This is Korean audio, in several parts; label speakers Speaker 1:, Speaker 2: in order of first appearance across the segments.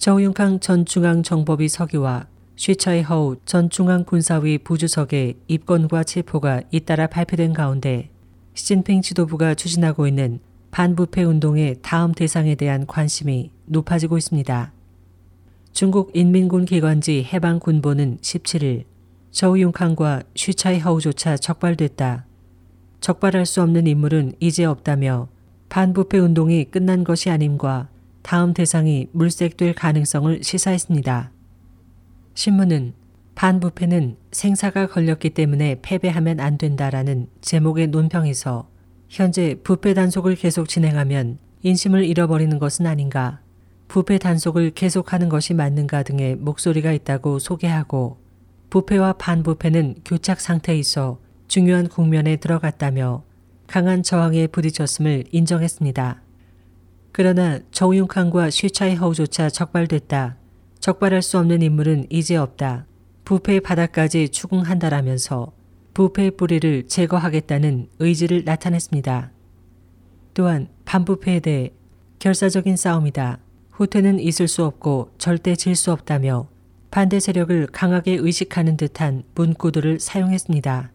Speaker 1: 저우융캉 전 중앙정법위 서기와 쉬차이 허우 전 중앙군사위 부주석의 입건과 체포가 잇따라 발표된 가운데 시진핑 지도부가 추진하고 있는 반부패 운동의 다음 대상에 대한 관심이 높아지고 있습니다. 중국 인민군 기관지 해방군보는 17일 저우융캉과 쉬차이 허우조차 적발됐다. 적발할 수 없는 인물은 이제 없다며 반부패 운동이 끝난 것이 아님과 다음 대상이 물색될 가능성을 시사했습니다. 신문은 반부패는 생사가 걸렸기 때문에 패배하면 안 된다라는 제목의 논평에서 현재 부패 단속을 계속 진행하면 인심을 잃어버리는 것은 아닌가, 부패 단속을 계속하는 것이 맞는가 등의 목소리가 있다고 소개하고 부패와 반부패는 교착 상태에 있어 중요한 국면에 들어갔다며 강한 저항에 부딪혔음을 인정했습니다. 그러나 정윤칸과 쉬차이허우조차 적발됐다. 적발할 수 없는 인물은 이제 없다. 부패의 바닥까지 추궁한다라면서 부패의 뿌리를 제거하겠다는 의지를 나타냈습니다. 또한 반부패에 대해 결사적인 싸움이다. 후퇴는 있을 수 없고 절대 질 수 없다며 반대 세력을 강하게 의식하는 듯한 문구들을 사용했습니다.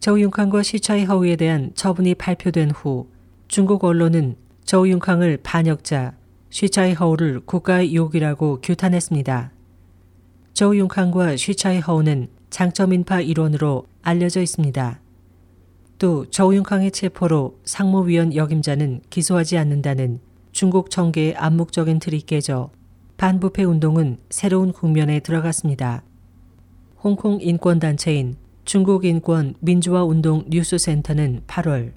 Speaker 1: 저우융캉과 시차이 허우에 대한 처분이 발표된 후 중국 언론은 저우융캉을 반역자, 쉬차이 허우를 국가의 욕이라고 규탄했습니다. 저우융캉과 쉬차이 허우는 장점인파 일원으로 알려져 있습니다. 또 저우융캉의 체포로 상무위원 역임자는 기소하지 않는다는 중국 정계의 암묵적인 틀이 깨져 반부패 운동은 새로운 국면에 들어갔습니다. 홍콩 인권단체인 중국인권 민주화운동 뉴스센터는 8월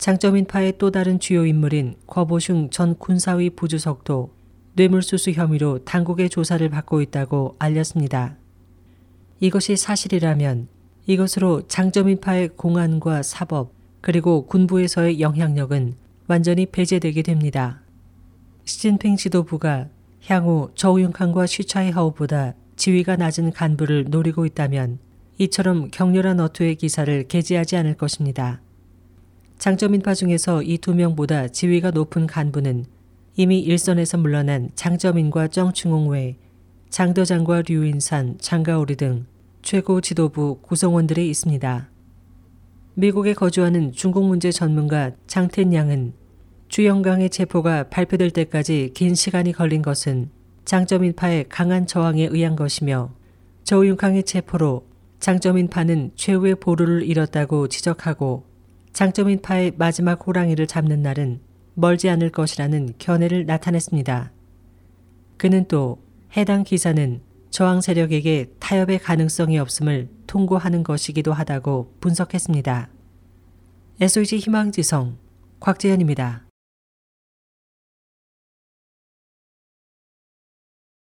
Speaker 1: 장점인파의 또 다른 주요 인물인 거보슝 전 군사위 부주석도 뇌물수수 혐의로 당국의 조사를 받고 있다고 알렸습니다. 이것이 사실이라면 이것으로 장점인파의 공안과 사법 그리고 군부에서의 영향력은 완전히 배제되게 됩니다. 시진핑 지도부가 향후 저우융칸과 쉬차이하우보다 지위가 낮은 간부를 노리고 있다면 이처럼 격렬한 어투의 기사를 게재하지 않을 것입니다. 장점인파 중에서 이 두 명보다 지위가 높은 간부는 이미 일선에서 물러난 장점인과 정충홍 외 장도장과 류인산, 장가오리 등 최고 지도부 구성원들이 있습니다. 미국에 거주하는 중국 문제 전문가 장텐 양은 주영강의 체포가 발표될 때까지 긴 시간이 걸린 것은 장점인파의 강한 저항에 의한 것이며 저우융강의 체포로 장점인파는 최후의 보루를 잃었다고 지적하고 장점인파의 마지막 호랑이를 잡는 날은 멀지 않을 것이라는 견해를 나타냈습니다. 그는 또 해당 기사는 저항 세력에게 타협의 가능성이 없음을 통고하는 것이기도 하다고 분석했습니다. SOG 희망지성 곽재현입니다.